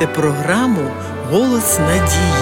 слухаєте програму Голос надії.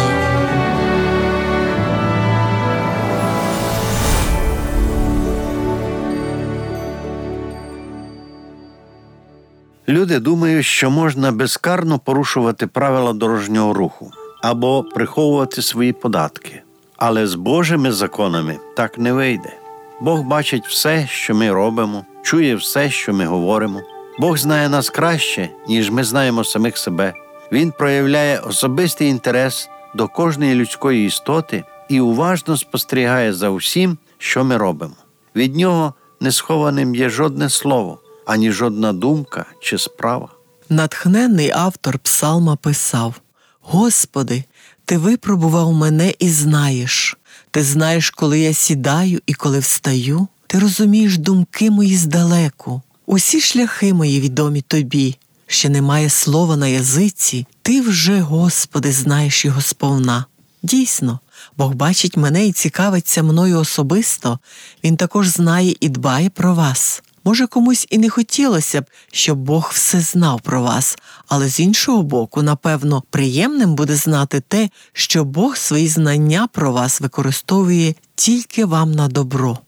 Люди думають, що можна безкарно порушувати правила дорожнього руху або приховувати свої податки. Але з Божими законами так не вийде. Бог бачить все, що ми робимо, чує все, що ми говоримо. Бог знає нас краще, ніж ми знаємо самих себе. Він проявляє особистий інтерес до кожної людської істоти і уважно спостерігає за усім, що ми робимо. Від нього не схованим є жодне слово, ані жодна думка чи справа. Натхненний автор Псалма писав: Господи, Ти випробував мене і знаєш. Ти знаєш, коли я сідаю і коли встаю. Ти розумієш думки мої здалеку. Усі шляхи мої відомі тобі. Ще немає слова на язиці, ти вже, Господи, знаєш його сповна. Дійсно, Бог бачить мене і цікавиться мною особисто, Він також знає і дбає про вас. Може, комусь і не хотілося б, щоб Бог все знав про вас, але з іншого боку, напевно, приємним буде знати те, що Бог свої знання про вас використовує тільки вам на добро.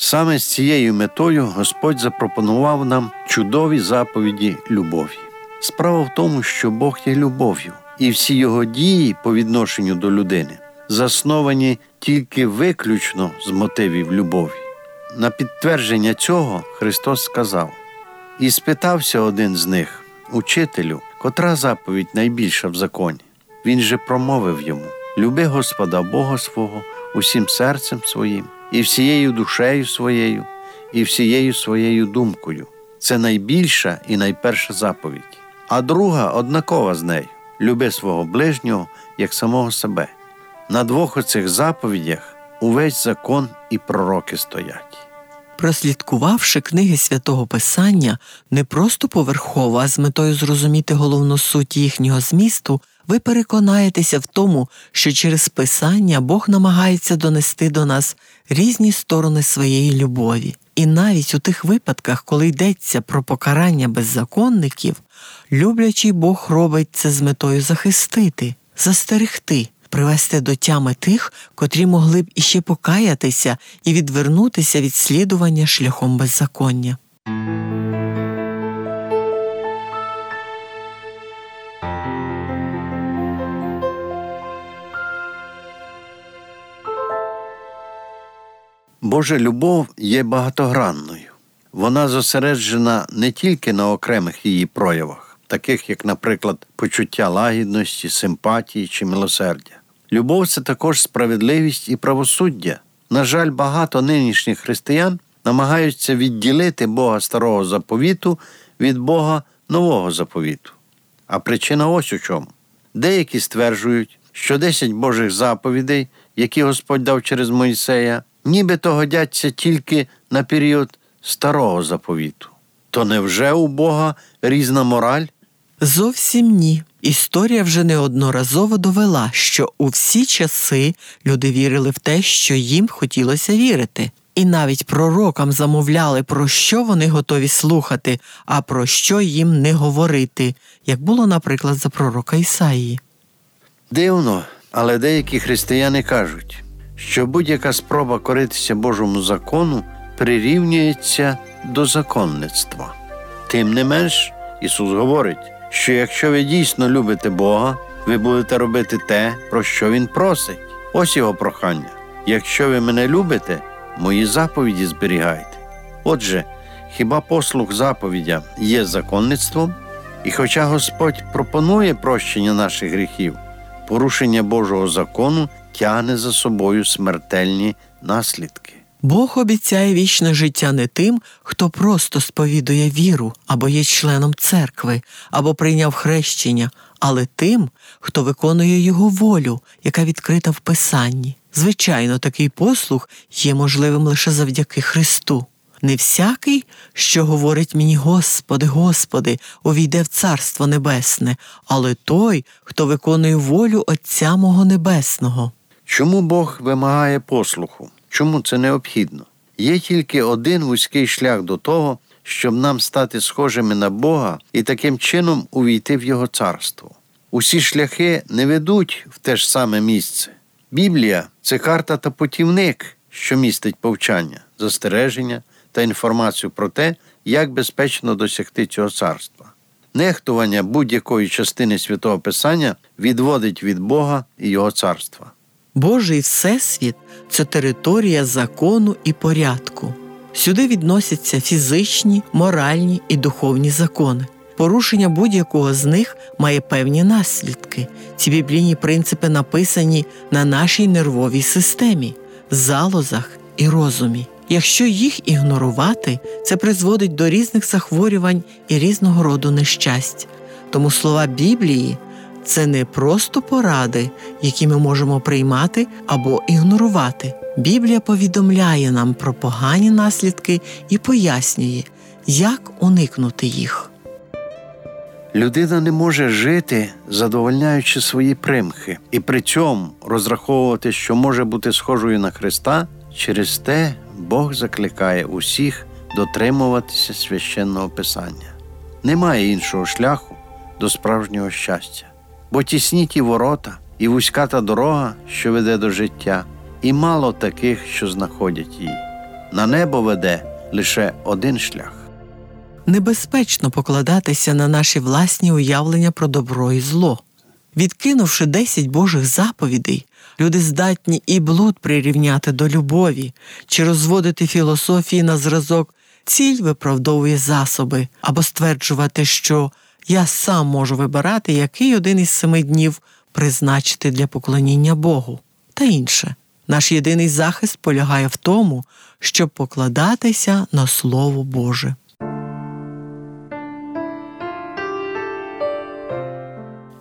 Саме з цією метою Господь запропонував нам чудові заповіді любові. Справа в тому, що Бог є любов'ю, і всі його дії по відношенню до людини засновані тільки виключно з мотивів любові. На підтвердження цього Христос сказав: І спитався один з них, учителю, котра заповідь найбільша в законі. Він же промовив йому: Люби Господа Бога свого усім серцем своїм, і всією душею своєю, і всією своєю думкою. Це найбільша і найперша заповідь. А друга однакова з нею люби свого ближнього як самого себе. На двох оцих заповідях увесь закон і пророки стоять. Прослідкувавши книги святого Писання не просто поверхово, а з метою зрозуміти головну суть їхнього змісту, ви переконаєтеся в тому, що через Писання Бог намагається донести до нас різні сторони своєї любові. І навіть у тих випадках, коли йдеться про покарання беззаконників, люблячий Бог робить це з метою захистити, застерегти привести до тями тих, котрі могли б іще покаятися і відвернутися від слідування шляхом беззаконня. Божа любов є багатогранною. Вона зосереджена не тільки на окремих її проявах, таких як, наприклад, почуття лагідності, симпатії чи милосердя. Любов це також справедливість і правосуддя. На жаль, багато нинішніх християн намагаються відділити Бога старого заповіту від Бога нового заповіту. А причина ось у чому. Деякі стверджують, що 10 Божих заповідей, які Господь дав через Мойсея, нібито годяться тільки на період старого заповіту. То невже у Бога різна мораль? Зовсім ні. Історія вже неодноразово довела, що у всі часи люди вірили в те, що їм хотілося вірити, і навіть пророкам замовляли, про що вони готові слухати, а про що їм не говорити, як було, наприклад, за пророка Ісаїї. Дивно, але деякі християни кажуть, що будь-яка спроба коритися Божому закону прирівнюється до законництва. Тим не менш, Ісус говорить що якщо ви дійсно любите Бога, ви будете робити те, про що Він просить. Ось його прохання. Якщо ви мене любите, мої заповіді зберігайте. Отже, хіба послуг заповідя є законництвом? І хоча Господь пропонує прощення наших гріхів, порушення Божого закону тягне за собою смертельні наслідки. Бог обіцяє вічне життя не тим, хто просто сповідує віру або є членом церкви, або прийняв хрещення, але тим, хто виконує його волю, яка відкрита в Писанні. Звичайно, такий послуг є можливим лише завдяки Христу. Не всякий, що говорить мені, Господи, Господи, увійде в Царство Небесне, але той, хто виконує волю Отця мого Небесного. Чому Бог вимагає послуху? Чому це необхідно? Є тільки один вузький шлях до того, щоб нам стати схожими на Бога і таким чином увійти в Його царство. Усі шляхи не ведуть в те ж саме місце. Біблія це карта та путівник, що містить повчання, застереження та інформацію про те, як безпечно досягти цього царства. Нехтування будь-якої частини святого Писання відводить від Бога і Його царства. Божий Всесвіт це територія закону і порядку. Сюди відносяться фізичні, моральні і духовні закони. Порушення будь-якого з них має певні наслідки. Ці біблійні принципи написані на нашій нервовій системі, залозах і розумі. Якщо їх ігнорувати, це призводить до різних захворювань і різного роду нещасть. Тому слова Біблії це не просто поради, які ми можемо приймати або ігнорувати. Біблія повідомляє нам про погані наслідки і пояснює, як уникнути їх. Людина не може жити, задовольняючи свої примхи, і при цьому розраховувати, що може бути схожою на Христа, через те Бог закликає усіх дотримуватися священного Писання. Немає іншого шляху до справжнього щастя, бо тісні ті ворота і вузька та дорога, що веде до життя, і мало таких, що знаходять її. На небо веде лише один шлях. Небезпечно покладатися на наші власні уявлення про добро і зло. Відкинувши десять Божих заповідей, люди здатні і блуд прирівняти до любові чи розводити філософії на зразок, ціль виправдовує засоби або стверджувати, що я сам можу вибирати, який один із семи днів призначити для поклоніння Богу, та інше. Наш єдиний захист полягає в тому, щоб покладатися на Слово Боже.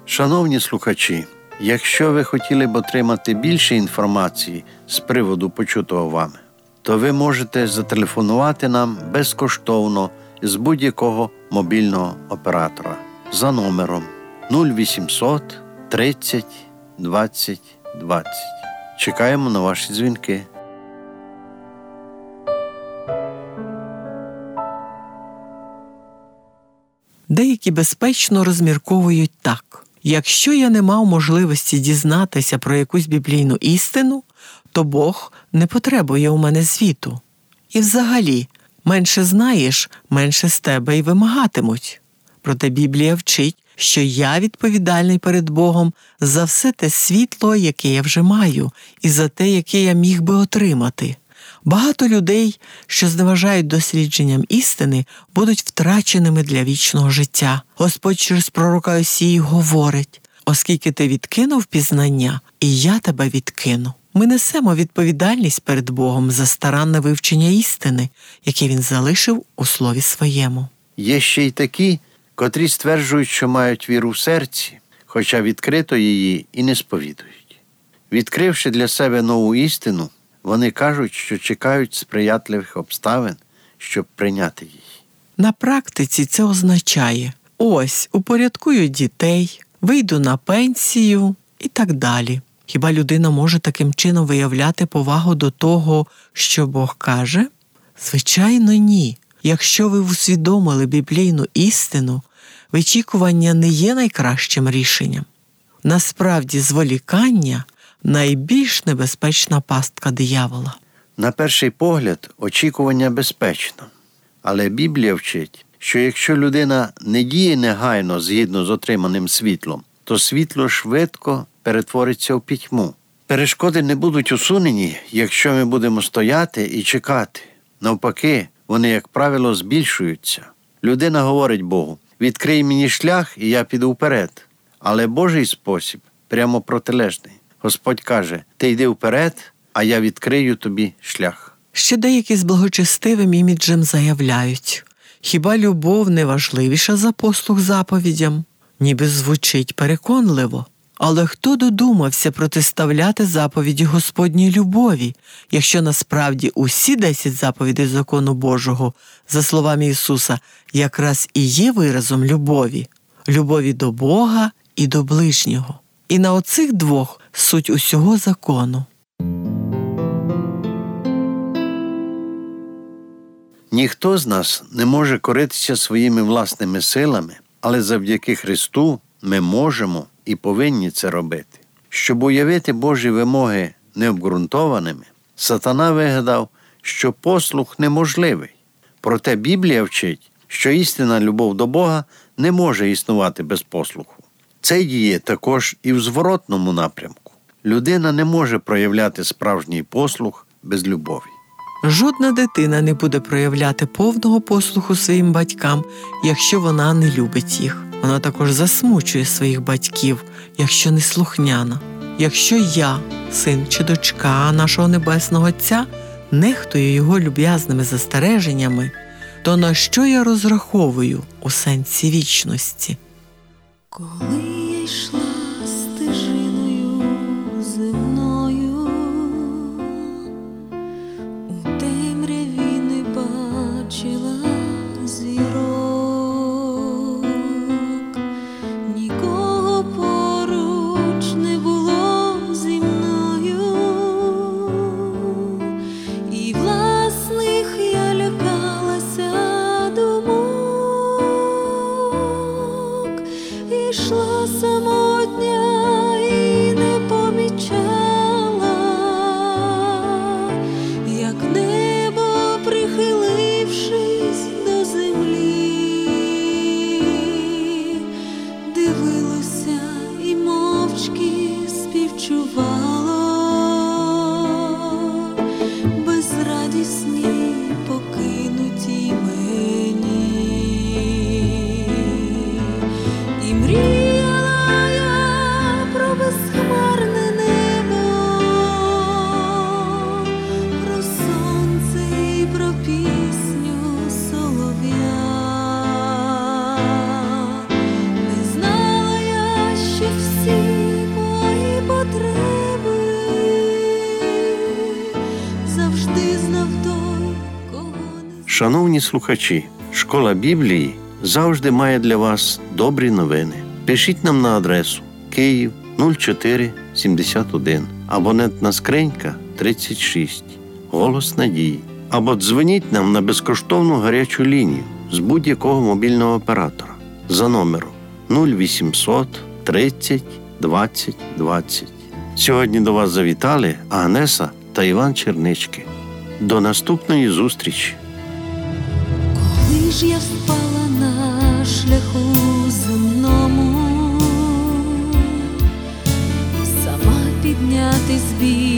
Шановні слухачі, якщо ви хотіли б отримати більше інформації з приводу почутого вами, то ви можете зателефонувати нам безкоштовно з будь-якого мобільного оператора за номером 0800 30 20 20. Чекаємо на ваші дзвінки. Деякі безпечно розмірковують так. Якщо я не мав можливості дізнатися про якусь біблійну істину, то Бог не потребує у мене звіту. І взагалі, менше знаєш, менше з тебе й вимагатимуть. Проте Біблія вчить, що я відповідальний перед Богом за все те світло, яке я вже маю, і за те, яке я міг би отримати. Багато людей, що зневажають дослідженням істини, будуть втраченими для вічного життя. Господь через пророка Осії говорить: оскільки ти відкинув пізнання, і я тебе відкину. Ми несемо відповідальність перед Богом за старанне вивчення істини, яке він залишив у слові своєму. Є ще й такі, котрі стверджують, що мають віру в серці, хоча відкрито її і не сповідують. Відкривши для себе нову істину, вони кажуть, що чекають сприятливих обставин, щоб прийняти її. На практиці це означає ось упорядкую дітей, вийду на пенсію і так далі. Хіба людина може таким чином виявляти повагу до того, що Бог каже? Звичайно, ні. Якщо ви усвідомили біблійну істину, вичікування не є найкращим рішенням. Насправді, зволікання найбільш небезпечна пастка диявола. На перший погляд, очікування безпечно, але Біблія вчить, що якщо людина не діє негайно згідно з отриманим світлом, то світло швидко перетвориться в пітьму. Перешкоди не будуть усунені, якщо ми будемо стояти і чекати. Навпаки, вони, як правило, збільшуються. Людина говорить Богу: відкрий мені шлях, і я піду вперед. Але Божий спосіб прямо протилежний. Господь каже: Ти йди вперед, а я відкрию тобі шлях. Ще деякі з благочестивим іміджем заявляють хіба любов не важливіша за послуг заповідям? Ніби звучить переконливо. Але хто додумався протиставляти заповіді Господній любові, якщо насправді усі десять заповідей закону Божого, за словами Ісуса, якраз і є виразом любові, любові до Бога і до ближнього. І на оцих двох суть усього закону. Ніхто з нас не може коритися своїми власними силами, але завдяки Христу ми можемо і повинні це робити. Щоб уявити Божі вимоги необґрунтованими, сатана вигадав, що послух неможливий. Проте Біблія вчить, що істинна любов до Бога не може існувати без послуху. Це діє також і в зворотному напрямку. Людина не може проявляти справжній послух без любові. Жодна дитина не буде проявляти повного послуху своїм батькам, якщо вона не любить їх. Вона також засмучує своїх батьків, якщо не слухняна. Якщо я, син чи дочка нашого небесного Отця, нехтую його люб'язними застереженнями, то на що я розраховую у сенсі вічності? Коли я йшла Шановні слухачі, школа Біблії завжди має для вас добрі новини. Пишіть нам на адресу Київ 0471, абонентна скринька 36, Голос Надії. Або дзвоніть нам на безкоштовну гарячу лінію з будь-якого мобільного оператора за номером 0800 30 20 20. Сьогодні до вас завітали Агнеса та Іван Чернички. До наступної зустрічі! Ж я впала на шляху земному, сама піднятись більше